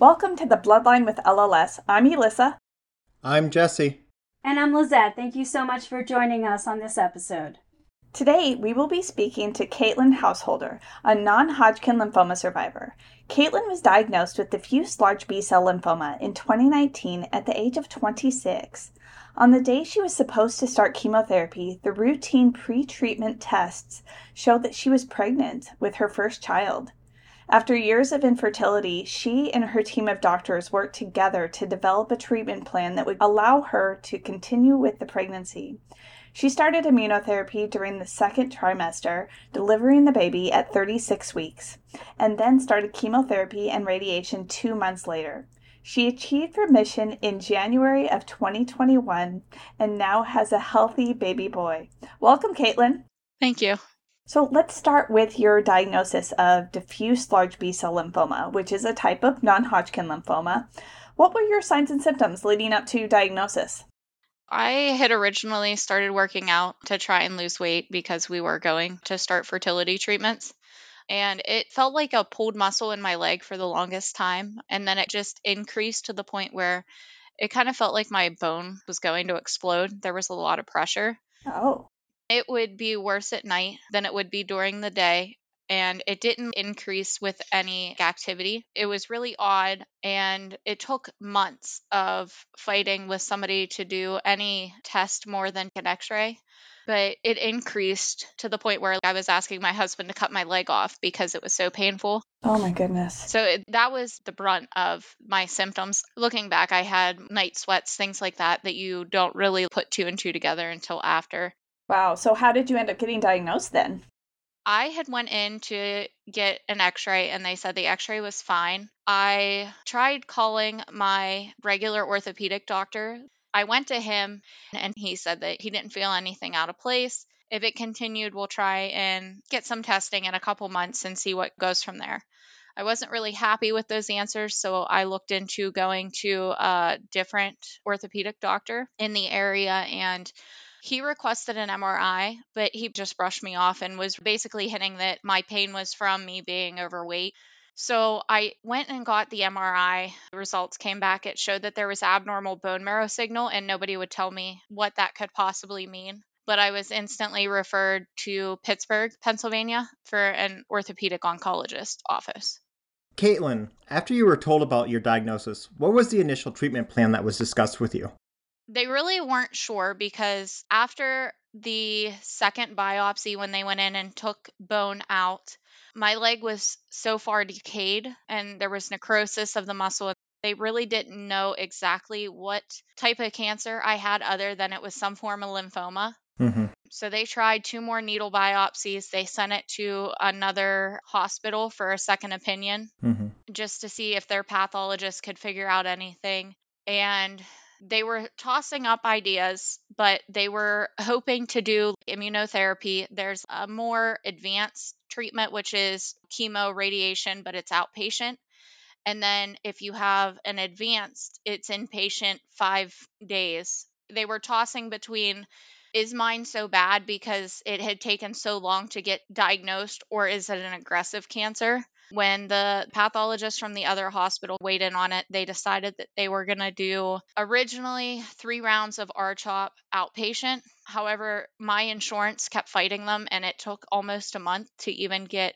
Welcome to the Bloodline with LLS. I'm Elissa. I'm Jesse. And I'm Lizette. Thank you so much for joining us on this episode. Today, we will be speaking to Caitlyn Householder, a non Hodgkin lymphoma survivor. Caitlyn was diagnosed with diffuse large B cell lymphoma in 2019 at the age of 26. On the day she was supposed to start chemotherapy, the routine pre treatment tests showed that she was pregnant with her first child. After years of infertility, she and her team of doctors worked together to develop a treatment plan that would allow her to continue with the pregnancy. She started immunotherapy during the second trimester, delivering the baby at 36 weeks, and then started chemotherapy and radiation two months later. She achieved remission in January of 2021 and now has a healthy baby boy. Welcome, Caitlyn. Thank you. So let's start with your diagnosis of diffuse large B cell lymphoma, which is a type of non Hodgkin lymphoma. What were your signs and symptoms leading up to diagnosis? I had originally started working out to try and lose weight because we were going to start fertility treatments. And it felt like a pulled muscle in my leg for the longest time. And then it just increased to the point where it kind of felt like my bone was going to explode. There was a lot of pressure. Oh. It would be worse at night than it would be during the day. And it didn't increase with any activity. It was really odd. And it took months of fighting with somebody to do any test more than an x ray. But it increased to the point where I was asking my husband to cut my leg off because it was so painful. Oh my goodness. So it, that was the brunt of my symptoms. Looking back, I had night sweats, things like that, that you don't really put two and two together until after. Wow. So how did you end up getting diagnosed then? I had went in to get an x-ray and they said the x-ray was fine. I tried calling my regular orthopedic doctor. I went to him and he said that he didn't feel anything out of place. If it continued, we'll try and get some testing in a couple months and see what goes from there. I wasn't really happy with those answers, so I looked into going to a different orthopedic doctor in the area and he requested an MRI, but he just brushed me off and was basically hinting that my pain was from me being overweight. So I went and got the MRI. The results came back. It showed that there was abnormal bone marrow signal, and nobody would tell me what that could possibly mean. But I was instantly referred to Pittsburgh, Pennsylvania for an orthopedic oncologist office. Caitlyn, after you were told about your diagnosis, what was the initial treatment plan that was discussed with you? They really weren't sure because after the second biopsy, when they went in and took bone out, my leg was so far decayed and there was necrosis of the muscle. They really didn't know exactly what type of cancer I had, other than it was some form of lymphoma. Mm-hmm. So they tried two more needle biopsies. They sent it to another hospital for a second opinion Mm-hmm. just to see if their pathologist could figure out anything. And they were tossing up ideas, but they were hoping to do immunotherapy. There's a more advanced treatment, which is chemo radiation, but it's outpatient. And then if you have an advanced, it's inpatient five days. They were tossing between is mine so bad because it had taken so long to get diagnosed, or is it an aggressive cancer? When the pathologist from the other hospital weighed in on it, they decided that they were going to do originally three rounds of RCHOP outpatient. However, my insurance kept fighting them, and it took almost a month to even get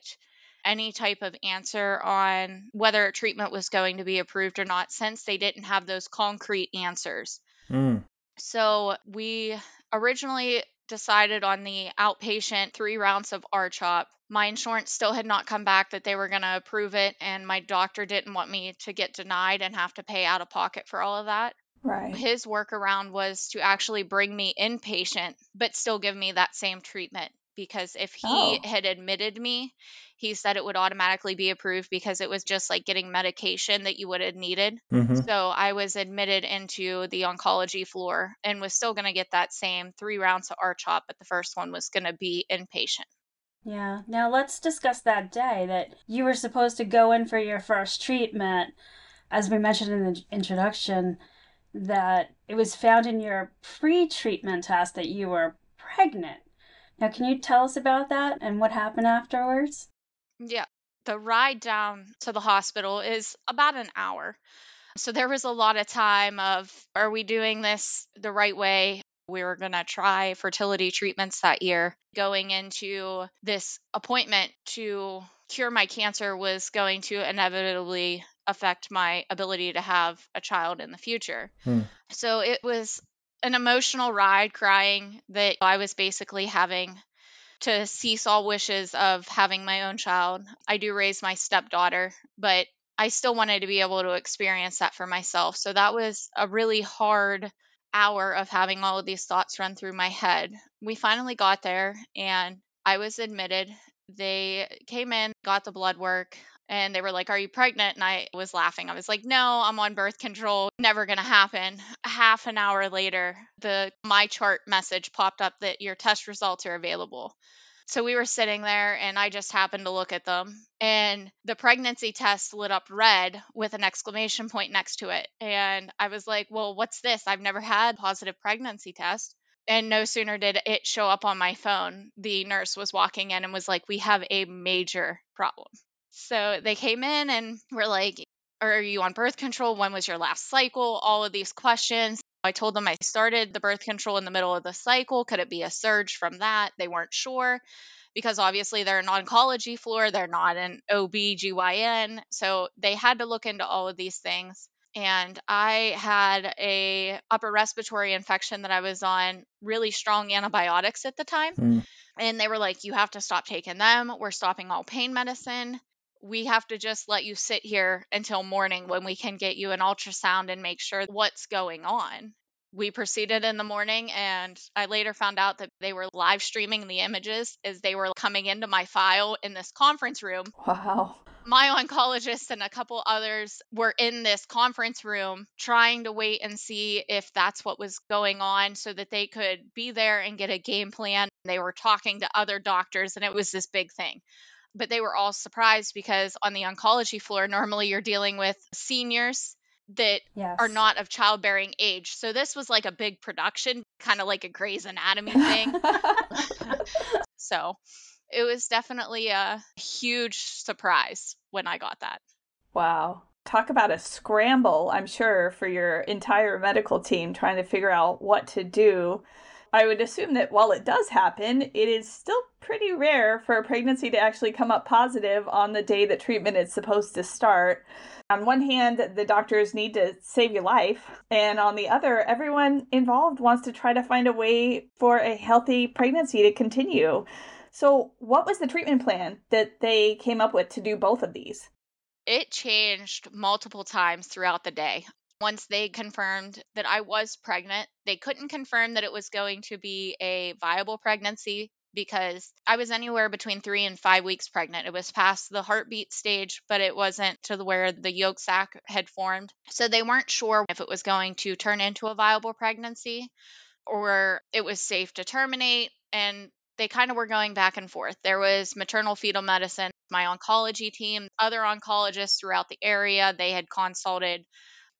any type of answer on whether a treatment was going to be approved or not, since they didn't have those concrete answers. Mm. So we originally decided on the outpatient three rounds of RCHOP. My insurance still had not come back that they were going to approve it, and my doctor didn't want me to get denied and have to pay out of pocket for all of that. Right. His workaround was to actually bring me inpatient, but still give me that same treatment. Because if he Oh. had admitted me, he said it would automatically be approved because it was just like getting medication that you would have needed. mm-hmm. So I was admitted into the oncology floor and was still going to get that same three rounds of RCHOP, but the first one was going to be inpatient. Yeah. Now let's discuss that day that you were supposed to go in for your first treatment. As we mentioned in the introduction, that it was found in your pre treatment test that you were pregnant. Now, can you tell us about that and what happened afterwards? Yeah. The ride down to the hospital is about an hour. So there was a lot of time of are we doing this the right way? We were going to try fertility treatments that year. Going into this appointment to cure my cancer was going to inevitably affect my ability to have a child in the future. Hmm. So it was an emotional ride crying that I was basically having to cease all wishes of having my own child. I do raise my stepdaughter, but I still wanted to be able to experience that for myself. So that was a really hard hour of having all of these thoughts run through my head. We finally got there and I was admitted. They came in, got the blood work, and they were like, Are you pregnant? And I was laughing. I was like, No, I'm on birth control. Never going to happen. Half an hour later, the My Chart message popped up that your test results are available. So we were sitting there and I just happened to look at them and the pregnancy test lit up red with an exclamation point next to it. And I was like, well, what's this? I've never had a positive pregnancy test. And no sooner did it show up on my phone, the nurse was walking in and was like, we have a major problem. So they came in and were like, are you on birth control? When was your last cycle? All of these questions. I told them I started the birth control in the middle of the cycle. Could it be a surge from that? They weren't sure because obviously they're an oncology floor, they're not an OB/GYN. So they had to look into all of these things. And I had a upper respiratory infection that I was on really strong antibiotics at the time. Mm. And they were like, you have to stop taking them. We're stopping all pain medicine. We have to just let you sit here until morning when we can get you an ultrasound and make sure what's going on. We proceeded in the morning and i later found out that they were live streaming the images as they were coming into my file in this conference room. Wow. my oncologist and a couple others were in this conference room trying to wait and see if that's what was going on so that they could be there and get a game plan. They were talking to other doctors and it was this big thing but they were all surprised because on the oncology floor normally you're dealing with seniors that Yes. are not of childbearing age. So this was like a big production, kind of like a Grey's Anatomy thing. so it was definitely a huge surprise when I got that. wow. Talk about a scramble, I'm sure, for your entire medical team trying to figure out what to do. I would assume that while it does happen, it is still pretty rare for a pregnancy to actually come up positive on the day that treatment is supposed to start. On one hand, the doctors need to save your life, and on the other, everyone involved wants to try to find a way for a healthy pregnancy to continue. So, what was the treatment plan that they came up with to do both of these? It changed multiple times throughout the day. Once they confirmed that I was pregnant, they couldn't confirm that it was going to be a viable pregnancy because I was anywhere between three and five weeks pregnant. It was past the heartbeat stage, but it wasn't to where the yolk sac had formed. So they weren't sure if it was going to turn into a viable pregnancy or it was safe to terminate. And they kind of were going back and forth. There was maternal fetal medicine, my oncology team, other oncologists throughout the area. They had consulted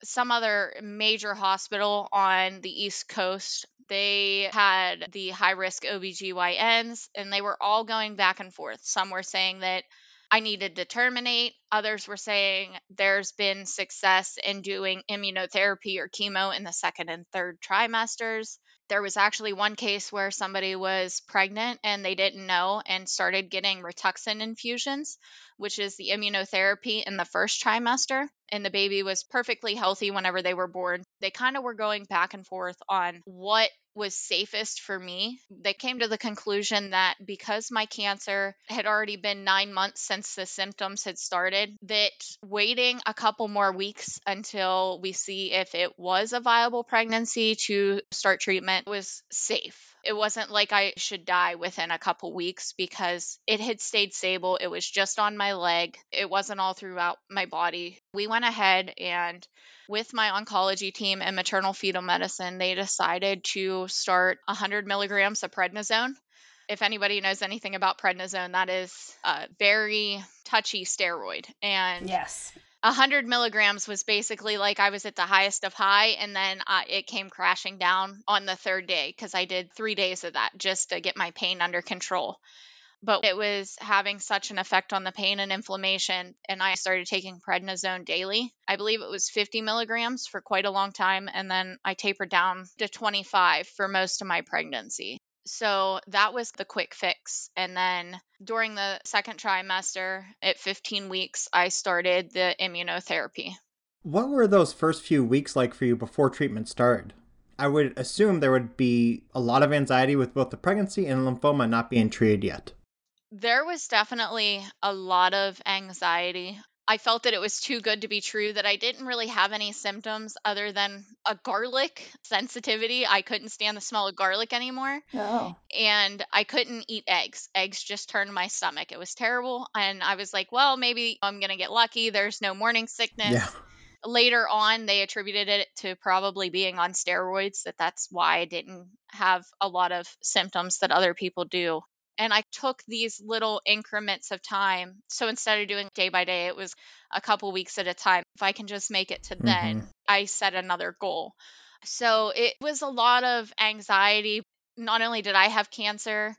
some other major hospital on the East Coast. They had the high risk OBGYNs, and they were all going back and forth. Some were saying that I needed to terminate, others were saying there's been success in doing immunotherapy or chemo in the second and third trimesters. There was actually one case where somebody was pregnant and they didn't know and started getting Rituxan infusions, which is the immunotherapy in the first trimester. And the baby was perfectly healthy whenever they were born. They kind of were going back and forth on what was safest for me. They came to the conclusion that because my cancer had already been nine months since the symptoms had started, that waiting a couple more weeks until we see if it was a viable pregnancy to start treatment was safe. It wasn't like I should die within a couple weeks because it had stayed stable. It was just on my leg, it wasn't all throughout my body. We went ahead and with my oncology team and maternal fetal medicine, they decided to start 100 milligrams of prednisone. If anybody knows anything about prednisone, that is a very touchy steroid. And yes. 100 milligrams was basically like I was at the highest of high, and then uh, it came crashing down on the third day because I did three days of that just to get my pain under control. But it was having such an effect on the pain and inflammation, and I started taking prednisone daily. I believe it was 50 milligrams for quite a long time, and then I tapered down to 25 for most of my pregnancy. So that was the quick fix. And then during the second trimester, at 15 weeks, I started the immunotherapy. What were those first few weeks like for you before treatment started? I would assume there would be a lot of anxiety with both the pregnancy and lymphoma not being treated yet. There was definitely a lot of anxiety. I felt that it was too good to be true that I didn't really have any symptoms other than a garlic sensitivity. I couldn't stand the smell of garlic anymore. Oh. And I couldn't eat eggs. Eggs just turned my stomach. It was terrible. And I was like, well, maybe I'm going to get lucky. There's no morning sickness. Yeah. Later on, they attributed it to probably being on steroids, that that's why I didn't have a lot of symptoms that other people do and I took these little increments of time. So instead of doing day by day, it was a couple weeks at a time. If I can just make it to mm-hmm. then, I set another goal. So it was a lot of anxiety. Not only did I have cancer,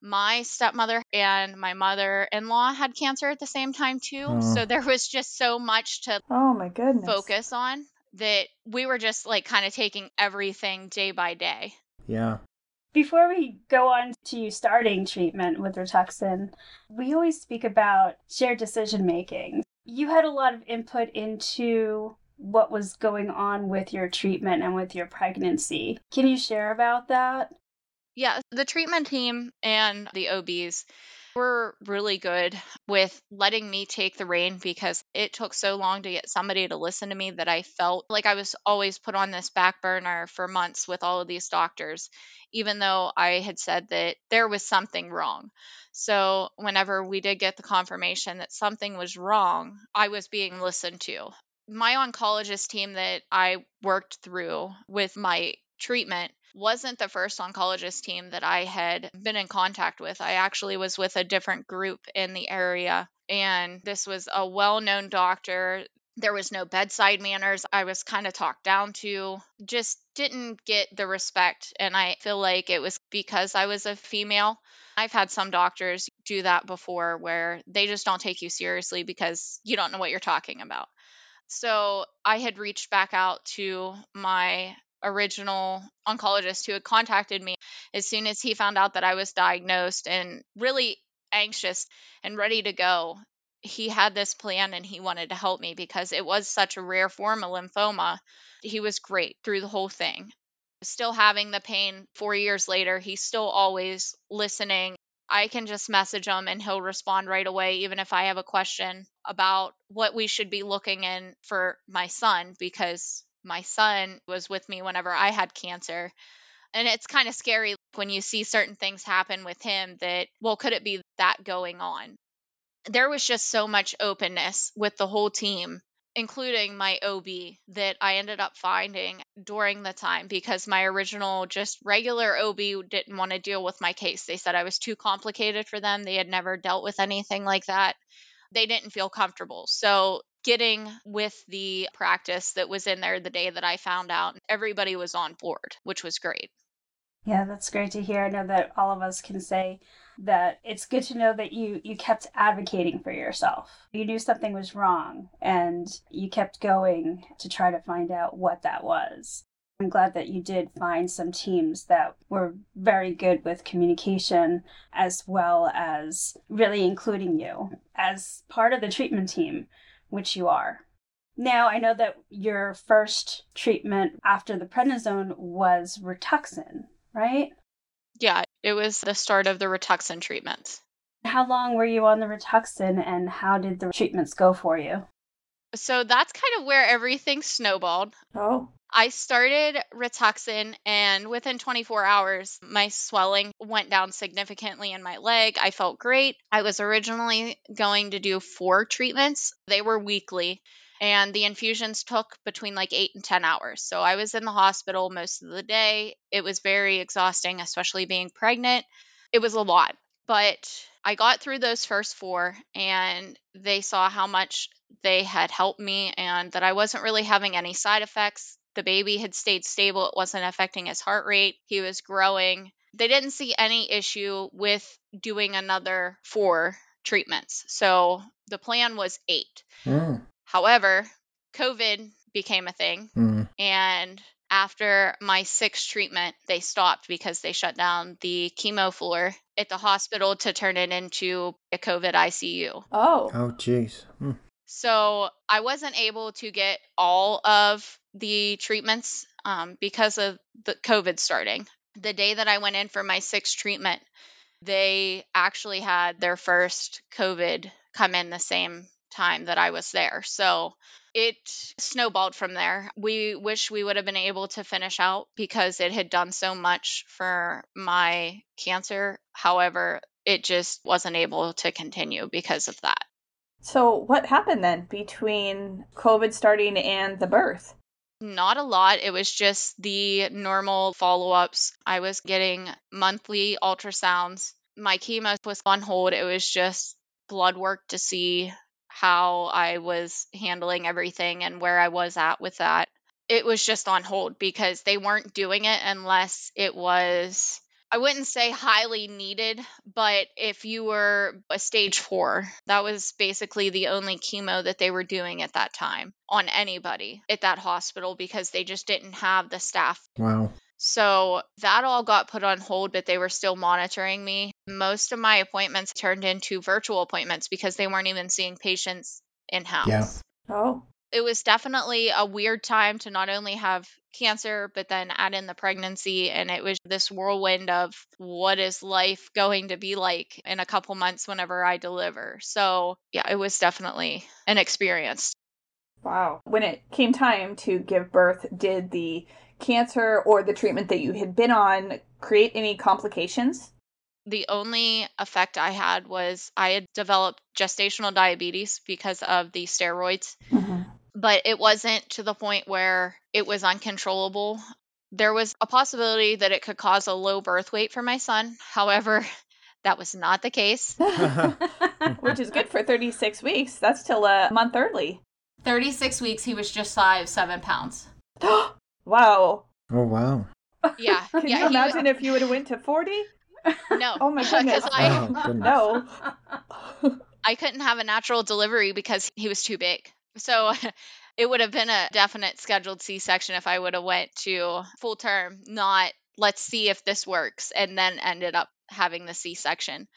my stepmother and my mother in law had cancer at the same time, too. Uh, so there was just so much to oh my goodness focus on that we were just like kind of taking everything day by day. Yeah. Before we go on to starting treatment with Rituxan, we always speak about shared decision making. You had a lot of input into what was going on with your treatment and with your pregnancy. Can you share about that? Yeah, the treatment team and the OBs were really good with letting me take the rein because it took so long to get somebody to listen to me that I felt like I was always put on this back burner for months with all of these doctors, even though I had said that there was something wrong. So, whenever we did get the confirmation that something was wrong, I was being listened to. My oncologist team that I worked through with my treatment wasn't the first oncologist team that I had been in contact with. I actually was with a different group in the area, and this was a well known doctor. There was no bedside manners. I was kind of talked down to, just didn't get the respect. And I feel like it was because I was a female. I've had some doctors do that before where they just don't take you seriously because you don't know what you're talking about. So I had reached back out to my original oncologist who had contacted me as soon as he found out that I was diagnosed and really anxious and ready to go. He had this plan and he wanted to help me because it was such a rare form of lymphoma. He was great through the whole thing. Still having the pain four years later, he's still always listening. I can just message him and he'll respond right away, even if I have a question about what we should be looking in for my son, because my son was with me whenever I had cancer. And it's kind of scary when you see certain things happen with him that, well, could it be that going on? There was just so much openness with the whole team, including my OB, that I ended up finding during the time because my original, just regular OB didn't want to deal with my case. They said I was too complicated for them. They had never dealt with anything like that. They didn't feel comfortable. So getting with the practice that was in there the day that I found out. Everybody was on board, which was great. Yeah, that's great to hear. I know that all of us can say that it's good to know that you you kept advocating for yourself. You knew something was wrong and you kept going to try to find out what that was. I'm glad that you did find some teams that were very good with communication as well as really including you as part of the treatment team, which you are. Now, I know that your first treatment after the prednisone was Rituxan, right? Yeah, it was the start of the Rituxan treatments. How long were you on the Rituxan and how did the treatments go for you? So that's kind of where everything snowballed. Oh. I started Rituxan, and within 24 hours, my swelling went down significantly in my leg. I felt great. I was originally going to do four treatments, they were weekly, and the infusions took between like eight and 10 hours. So I was in the hospital most of the day. It was very exhausting, especially being pregnant. It was a lot, but I got through those first four, and they saw how much they had helped me and that I wasn't really having any side effects the baby had stayed stable, it wasn't affecting his heart rate, he was growing. They didn't see any issue with doing another four treatments. So the plan was eight. Mm. However, COVID became a thing. Mm. And after my sixth treatment, they stopped because they shut down the chemo floor at the hospital to turn it into a COVID ICU. Oh. Oh, jeez. Mm. So I wasn't able to get all of the treatments um, because of the COVID starting. The day that I went in for my sixth treatment, they actually had their first COVID come in the same time that I was there. So it snowballed from there. We wish we would have been able to finish out because it had done so much for my cancer. However, it just wasn't able to continue because of that. So, what happened then between COVID starting and the birth? Not a lot. It was just the normal follow ups. I was getting monthly ultrasounds. My chemo was on hold. It was just blood work to see how I was handling everything and where I was at with that. It was just on hold because they weren't doing it unless it was I wouldn't say highly needed, but if you were a stage four, that was basically the only chemo that they were doing at that time on anybody at that hospital because they just didn't have the staff. Wow. So that all got put on hold, but they were still monitoring me. Most of my appointments turned into virtual appointments because they weren't even seeing patients in house. Yeah. Oh. It was definitely a weird time to not only have cancer, but then add in the pregnancy. And it was this whirlwind of what is life going to be like in a couple months whenever I deliver. So, yeah, it was definitely an experience. Wow. When it came time to give birth, did the cancer or the treatment that you had been on create any complications? The only effect I had was I had developed gestational diabetes because of the steroids. Mm-hmm. But it wasn't to the point where it was uncontrollable. There was a possibility that it could cause a low birth weight for my son. However, that was not the case. Which is good for 36 weeks. That's till a month early. 36 weeks, he was just shy of seven pounds. wow. Oh, wow. Yeah. Can yeah, you he wa- imagine if you would have went to 40? no. Oh my goodness. I, Oh, goodness. No. I couldn't have a natural delivery because he was too big. So it would have been a definite scheduled C-section if I would have went to full term, not let's see if this works and then ended up having the C-section.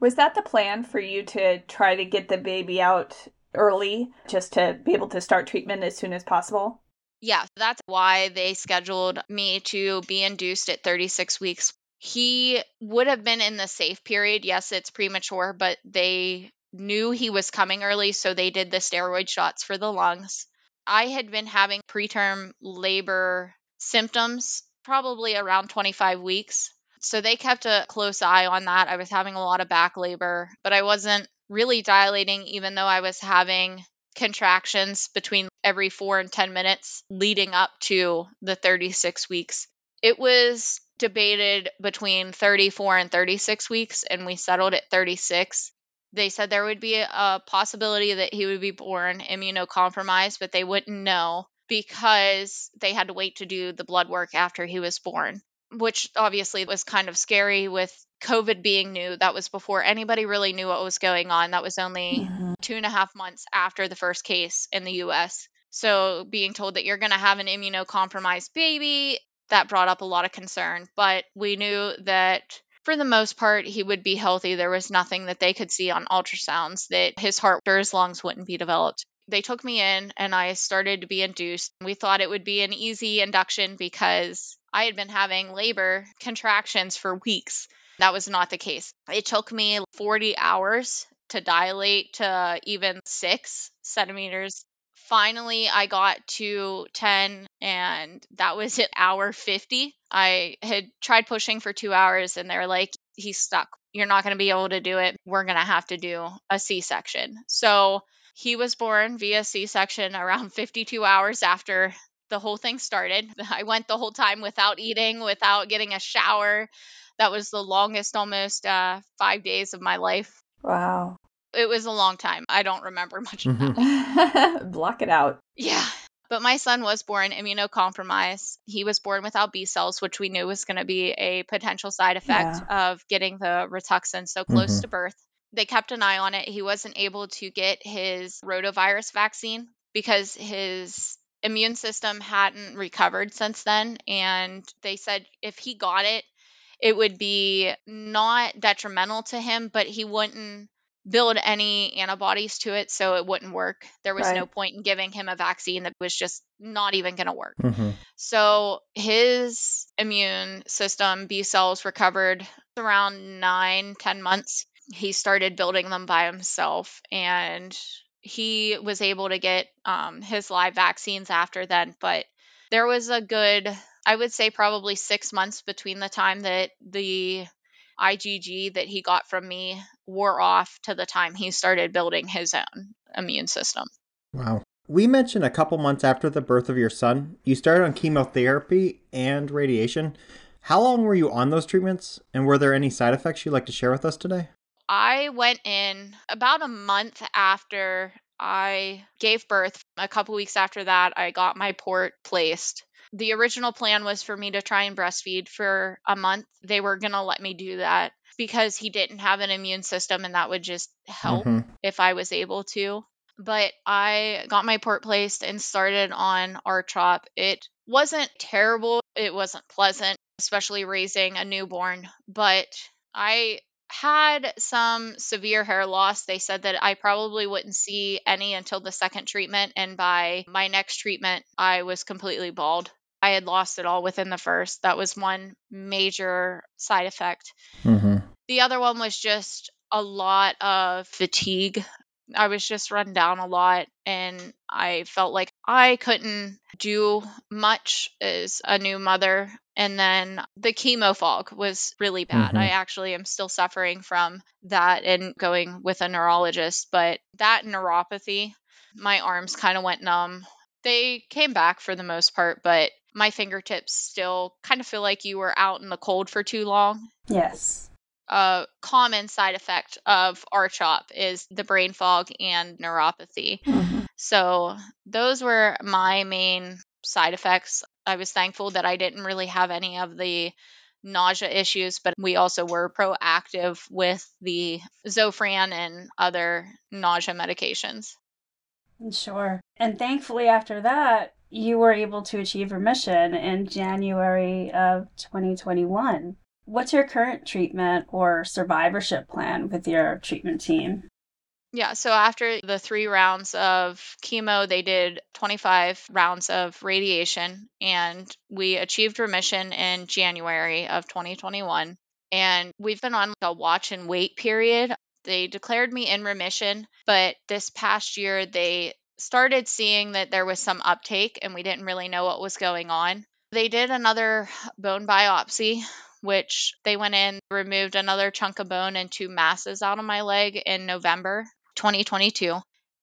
Was that the plan for you to try to get the baby out early just to be able to start treatment as soon as possible? Yeah, that's why they scheduled me to be induced at 36 weeks. He would have been in the safe period. Yes, it's premature, but they knew he was coming early, so they did the steroid shots for the lungs. I had been having preterm labor symptoms probably around 25 weeks. So they kept a close eye on that. I was having a lot of back labor, but I wasn't really dilating, even though I was having contractions between every four and 10 minutes leading up to the 36 weeks. It was debated between 34 and 36 weeks, and we settled at 36. They said there would be a possibility that he would be born immunocompromised, but they wouldn't know because they had to wait to do the blood work after he was born, which obviously was kind of scary with COVID being new. That was before anybody really knew what was going on. That was only two and a half months after the first case in the US. So, being told that you're going to have an immunocompromised baby, that brought up a lot of concern. But we knew that for the most part, he would be healthy. There was nothing that they could see on ultrasounds that his heart or his lungs wouldn't be developed. They took me in and I started to be induced. We thought it would be an easy induction because I had been having labor contractions for weeks. That was not the case. It took me 40 hours to dilate to even six centimeters finally I got to 10 and that was at hour 50. I had tried pushing for 2 hours and they were like he's stuck. You're not going to be able to do it. We're going to have to do a C-section. So he was born via C-section around 52 hours after the whole thing started. I went the whole time without eating, without getting a shower. That was the longest almost uh, 5 days of my life. Wow. It was a long time. I don't remember much of that. Block it out. Yeah. But my son was born immunocompromised. He was born without B cells, which we knew was going to be a potential side effect of getting the Rituxan so close Mhm. to birth. They kept an eye on it. He wasn't able to get his rotavirus vaccine because his immune system hadn't recovered since then. And they said if he got it, it would be not detrimental to him, but he wouldn't build any antibodies to it, so it wouldn't work. There was no point in giving him a vaccine that was just not even going to work. Mhm. So his immune system, B cells, recovered around nine, ten months. He started building them by himself, and he was able to get um, his live vaccines after then. But there was a good, I would say, probably six months between the time that the IgG that he got from me wore off to the time he started building his own immune system. Wow. We mentioned a couple months after the birth of your son, you started on chemotherapy and radiation. How long were you on those treatments, and were there any side effects you'd like to share with us today? I went in about a month after I gave birth. A couple weeks after that, I got my port placed. The original plan was for me to try and breastfeed for a month. They were going to let me do that because he didn't have an immune system and that would just help Mhm. if I was able to. But I got my port placed and started on RCHOP. It wasn't terrible, it wasn't pleasant, especially raising a newborn, but I had some severe hair loss. They said that I probably wouldn't see any until the second treatment. And by my next treatment, I was completely bald. I had lost it all within the first. That was one major side effect. Mm-hmm. The other one was just a lot of fatigue. I was just run down a lot and I felt like I couldn't do much as a new mother. And then the chemo fog was really bad. Mhm. I actually am still suffering from that and going with a neurologist, but that neuropathy, my arms kind of went numb. They came back for the most part, but my fingertips still kind of feel like you were out in the cold for too long Yes. a common side effect of RCHOP is the brain fog and neuropathy. Mhm. So those were my main side effects. I was thankful that I didn't really have any of the nausea issues, but we also were proactive with the Zofran and other nausea medications. Sure. And thankfully, after that, you were able to achieve remission in January of 2021. What's your current treatment or survivorship plan with your treatment team? Yeah, so after the three rounds of chemo, they did 25 rounds of radiation, and we achieved remission in January of 2021. And we've been on a watch and wait period. They declared me in remission, but this past year they started seeing that there was some uptake, and we didn't really know what was going on. They did another bone biopsy which they went in, removed another chunk of bone and two masses out of my leg in November 2022.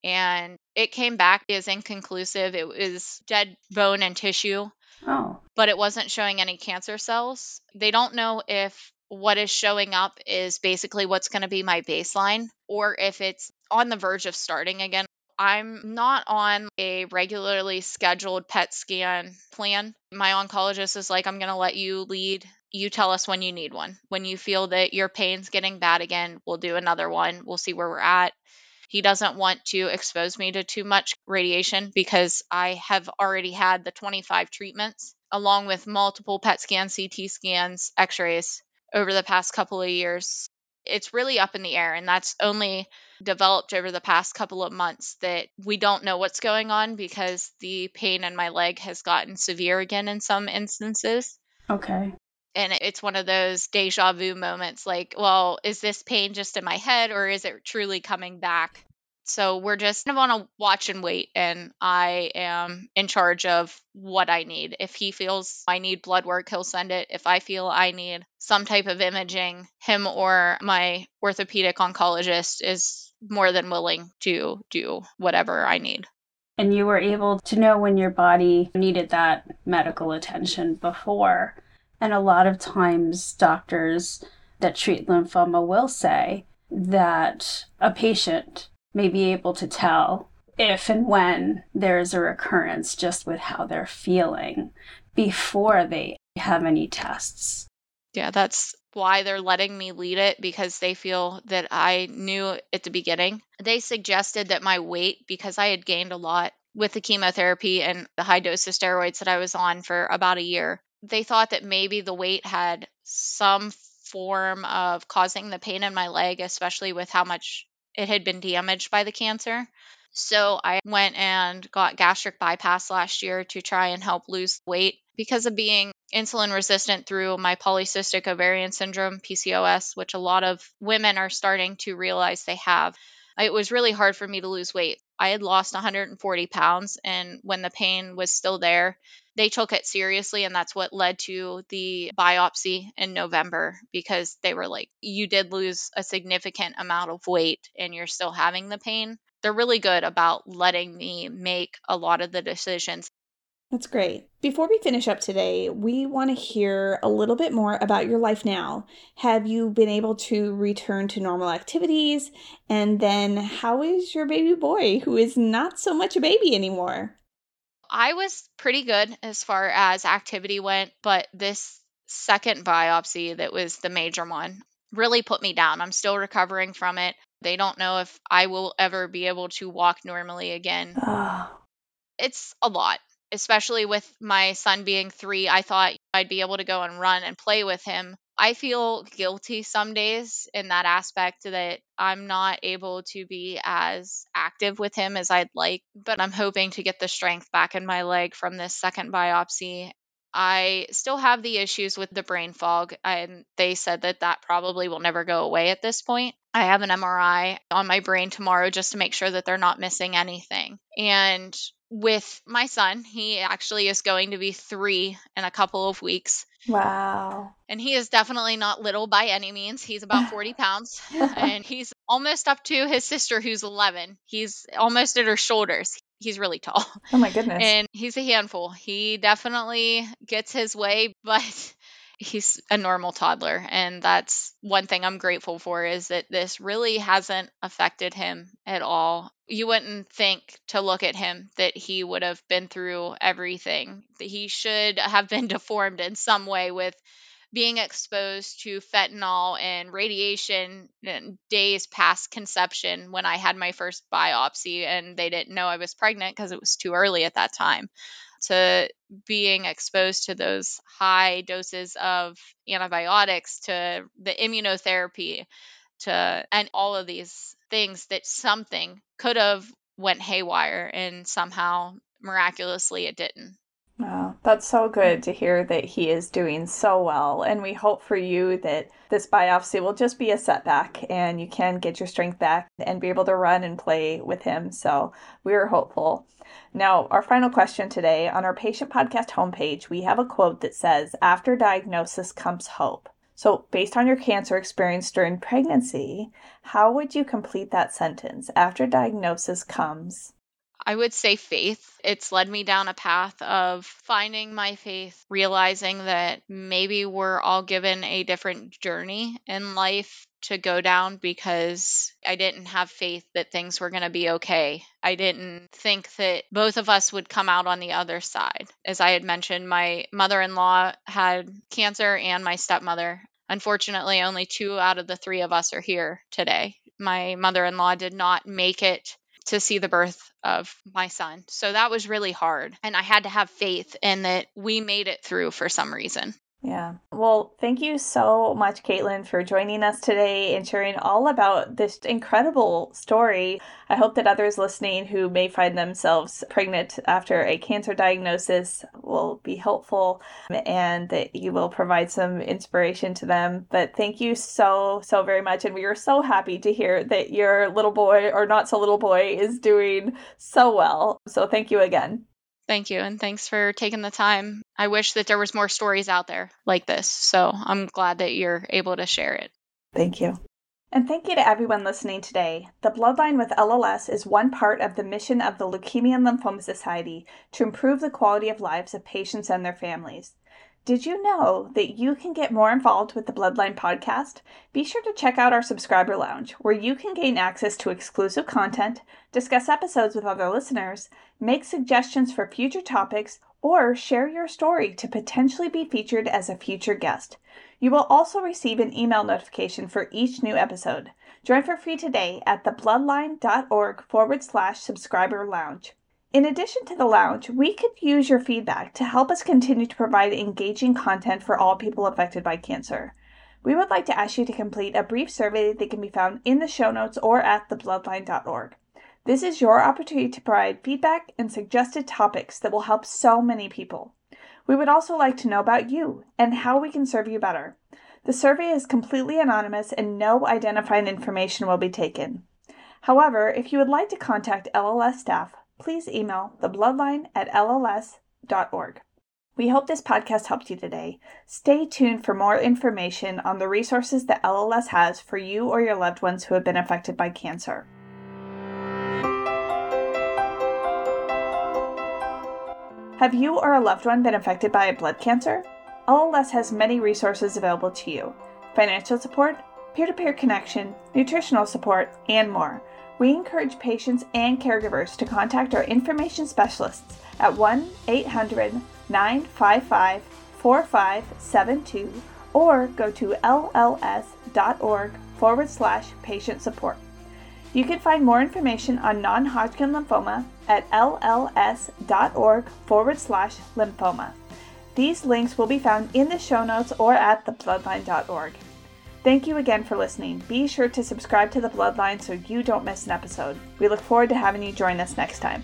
And it came back as inconclusive. It was dead bone and tissue, Oh, but it wasn't showing any cancer cells. They don't know if what is showing up is basically what's going to be my baseline or if it's on the verge of starting again. I'm not on a regularly scheduled PET scan plan. My oncologist is like, I'm going to let you lead. You tell us when you need one. When you feel that your pain's getting bad again, we'll do another one. We'll see where we're at. He doesn't want to expose me to too much radiation because I have already had the 25 treatments, along with multiple PET scans, CT scans, x rays over the past couple of years. It's really up in the air, and that's only developed over the past couple of months that we don't know what's going on because the pain in my leg has gotten severe again in some instances. Okay. And it's one of those deja vu moments like, well, is this pain just in my head or is it truly coming back? So we're just kind of on a watch and wait, and I am in charge of what I need. If he feels I need blood work, he'll send it. If I feel I need some type of imaging, him or my orthopedic oncologist is more than willing to do whatever I need. And you were able to know when your body needed that medical attention before. And a lot of times, doctors that treat lymphoma will say that a patient may be able to tell if and when there's a recurrence just with how they're feeling before they have any tests. Yeah, that's why they're letting me lead it because they feel that I knew at the beginning. They suggested that my weight, because I had gained a lot with the chemotherapy and the high dose of steroids that I was on for about a year, they thought that maybe the weight had some form of causing the pain in my leg, especially with how much it had been damaged by the cancer. So I went and got gastric bypass last year to try and help lose weight because of being insulin resistant through my polycystic ovarian syndrome, PCOS, which a lot of women are starting to realize they have. It was really hard for me to lose weight. I had lost 140 pounds, and when the pain was still there, they took it seriously. And that's what led to the biopsy in November because they were like, You did lose a significant amount of weight and you're still having the pain. They're really good about letting me make a lot of the decisions. That's great. Before we finish up today, we want to hear a little bit more about your life now. Have you been able to return to normal activities? And then, how is your baby boy, who is not so much a baby anymore? I was pretty good as far as activity went, but this second biopsy that was the major one really put me down. I'm still recovering from it. They don't know if I will ever be able to walk normally again. It's a lot especially with my son being three, I thought I'd be able to go and run and play with him. I feel guilty some days in that aspect that I'm not able to be as active with him as I'd like, but I'm hoping to get the strength back in my leg from this second biopsy. I still have the issues with the brain fog, and they said that that probably will never go away at this point. I have an MRI on my brain tomorrow just to make sure that they're not missing anything. And with my son. He actually is going to be three in a couple of weeks. Wow. And he is definitely not little by any means. He's about 40 pounds and he's almost up to his sister, who's 11. He's almost at her shoulders. He's really tall. Oh my goodness. And he's a handful. He definitely gets his way, but he's a normal toddler and that's one thing i'm grateful for is that this really hasn't affected him at all. You wouldn't think to look at him that he would have been through everything. That he should have been deformed in some way with being exposed to fentanyl and radiation days past conception when I had my first biopsy and they didn't know I was pregnant because it was too early at that time to being exposed to those high doses of antibiotics to the immunotherapy to and all of these things that something could have went haywire and somehow miraculously it didn't Wow, that's so good to hear that he is doing so well. And we hope for you that this biopsy will just be a setback and you can get your strength back and be able to run and play with him. So we are hopeful. Now, our final question today on our patient podcast homepage, we have a quote that says, After diagnosis comes hope. So, based on your cancer experience during pregnancy, how would you complete that sentence? After diagnosis comes I would say faith. It's led me down a path of finding my faith, realizing that maybe we're all given a different journey in life to go down because I didn't have faith that things were going to be okay. I didn't think that both of us would come out on the other side. As I had mentioned, my mother in law had cancer and my stepmother. Unfortunately, only two out of the three of us are here today my mother in law did not make it to see the birth of my son. So that was really hard. And I had to have faith in that we made it through for some reason. Yeah. Well, thank you so much, Caitlyn, for joining us today and sharing all about this incredible story. I hope that others listening who may find themselves pregnant after a cancer diagnosis will be helpful and that you will provide some inspiration to them. But thank you so, so very much. And we are so happy to hear that your little boy or not so little boy is doing so well. So thank you again. Thank you. And thanks for taking the time. I wish that there was more stories out there like this. So I'm glad that you're able to share it. Thank you. And thank you to everyone listening today. The Bloodline with LLS is one part of the mission of the Leukemia and Lymphoma Society to improve the quality of lives of patients and their families. Did you know that you can get more involved with the Bloodline podcast? Be sure to check out our subscriber lounge, where you can gain access to exclusive content, discuss episodes with other listeners, make suggestions for future topics, or share your story to potentially be featured as a future guest. You will also receive an email notification for each new episode. Join for free today at thebloodline.org forward slash subscriber lounge. In addition to the lounge, we could use your feedback to help us continue to provide engaging content for all people affected by cancer. We would like to ask you to complete a brief survey that can be found in the show notes or at thebloodline.org. This is your opportunity to provide feedback and suggested topics that will help so many people. We would also like to know about you and how we can serve you better. The survey is completely anonymous and no identifying information will be taken. However, if you would like to contact LLS staff, please email thebloodline at lls.org. We hope this podcast helped you today. Stay tuned for more information on the resources that LLS has for you or your loved ones who have been affected by cancer. Have you or a loved one been affected by a blood cancer? LLS has many resources available to you financial support, peer to peer connection, nutritional support, and more. We encourage patients and caregivers to contact our information specialists at 1 800 955 4572 or go to lls.org forward slash patient support. You can find more information on non Hodgkin lymphoma at lls.org forward slash lymphoma. These links will be found in the show notes or at thebloodline.org. Thank you again for listening. Be sure to subscribe to The Bloodline so you don't miss an episode. We look forward to having you join us next time.